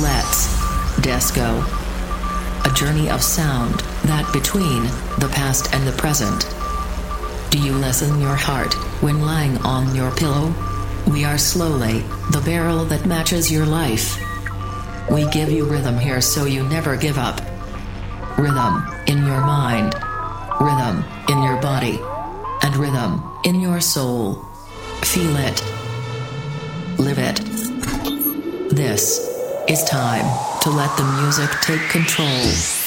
Let's Desco. A journey of sound that between the past and the present. Do you lessen your heart when lying on your pillow? We are slowly the barrel that matches your life. We give you rhythm here so you never give up. Rhythm in your mind, rhythm in your body, and rhythm in your soul. Feel it. Live it. This is time to let the music take control.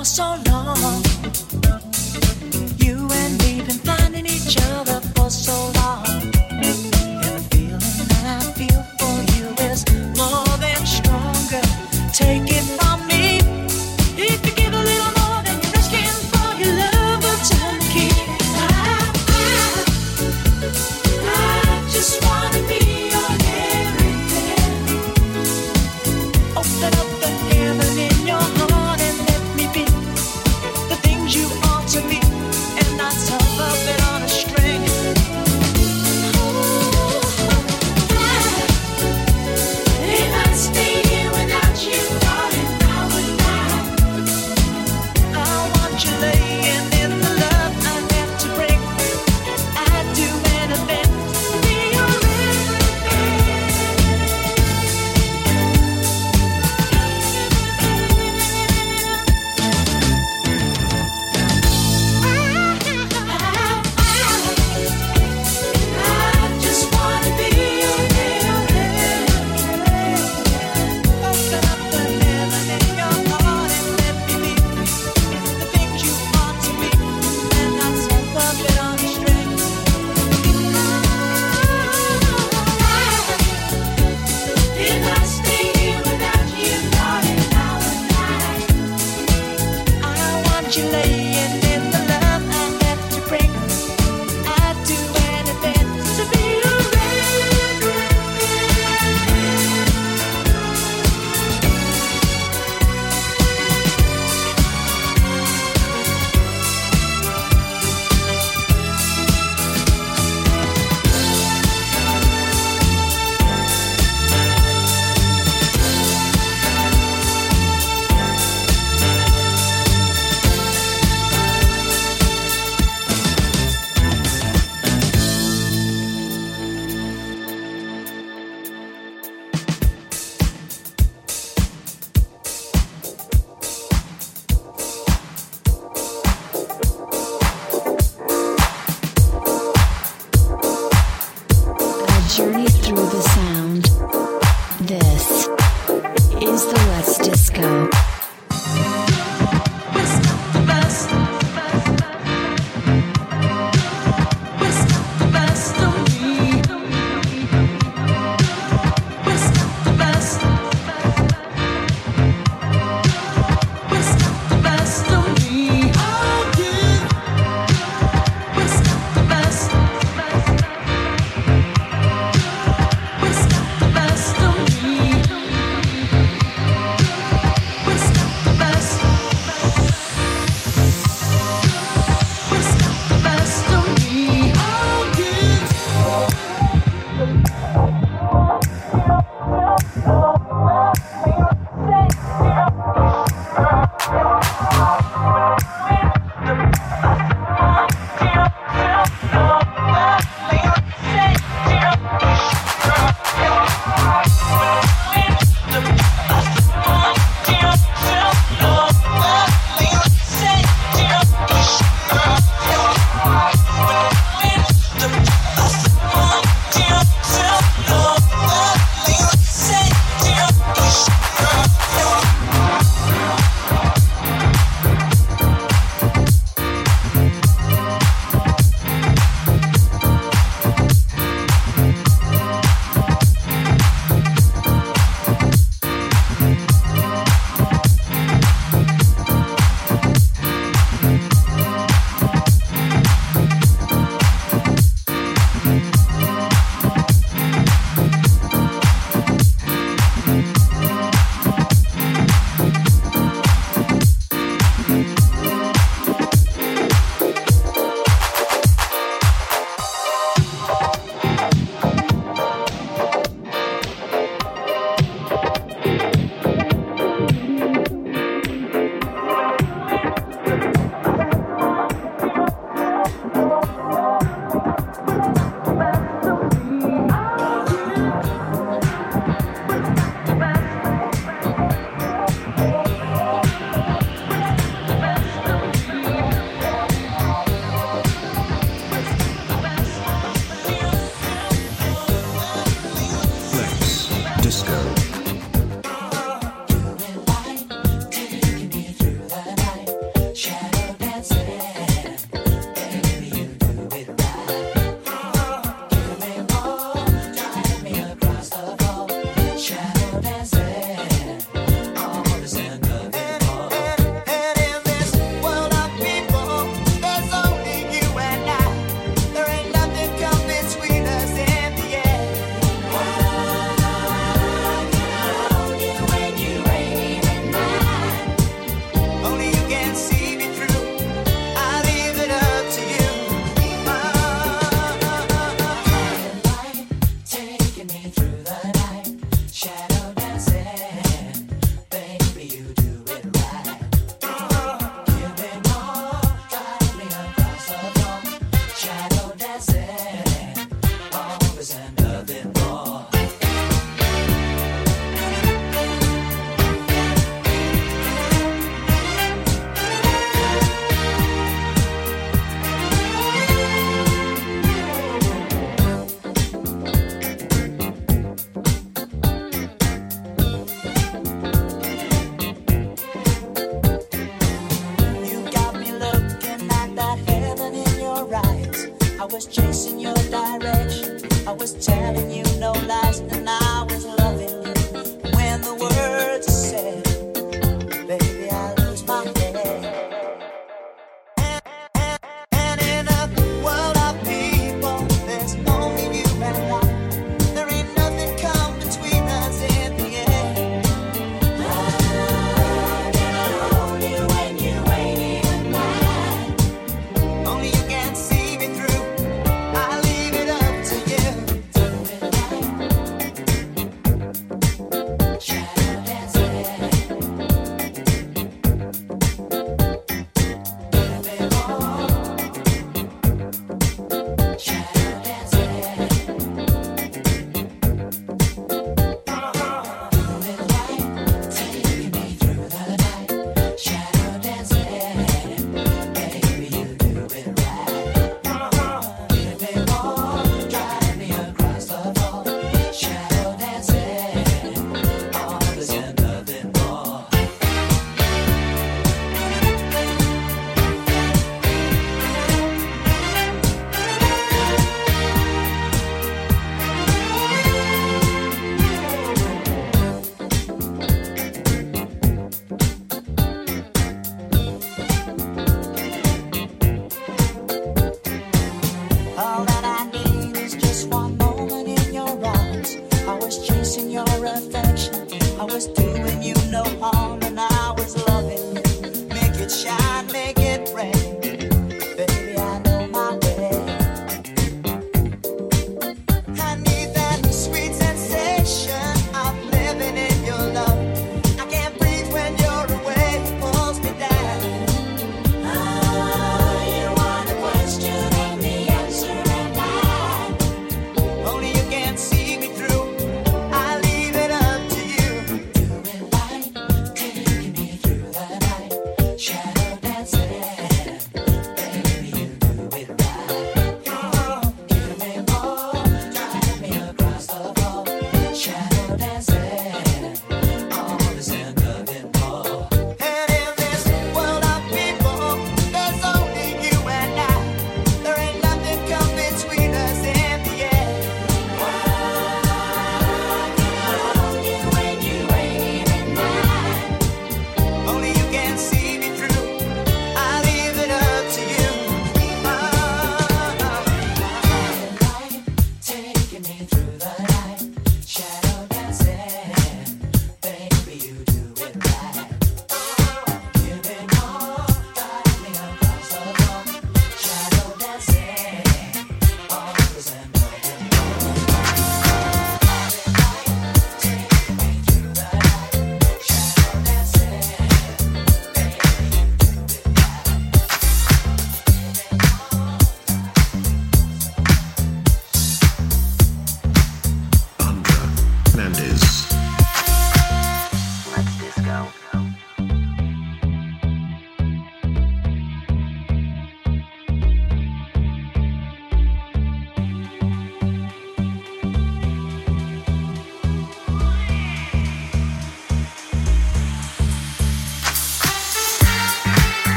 was so long.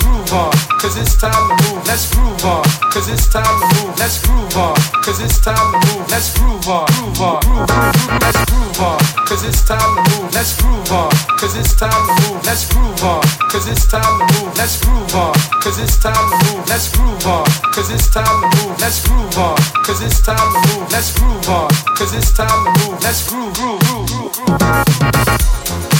groove on, cause it's time to move. Let's groove on, cause it's time to move. Let's groove on, cause it's time to move. Let's groove on, groove on, groove, groove. Let's groove on, cause it's time to move. Let's groove on, cause it's time to move. Let's groove on, cause it's time to move. Let's groove on, cause it's time to move. Let's groove on, cause it's time to move. Let's groove on, cause it's time to move. Let's groove on, cause it's time to move. Let's groove, groove, groove, groove.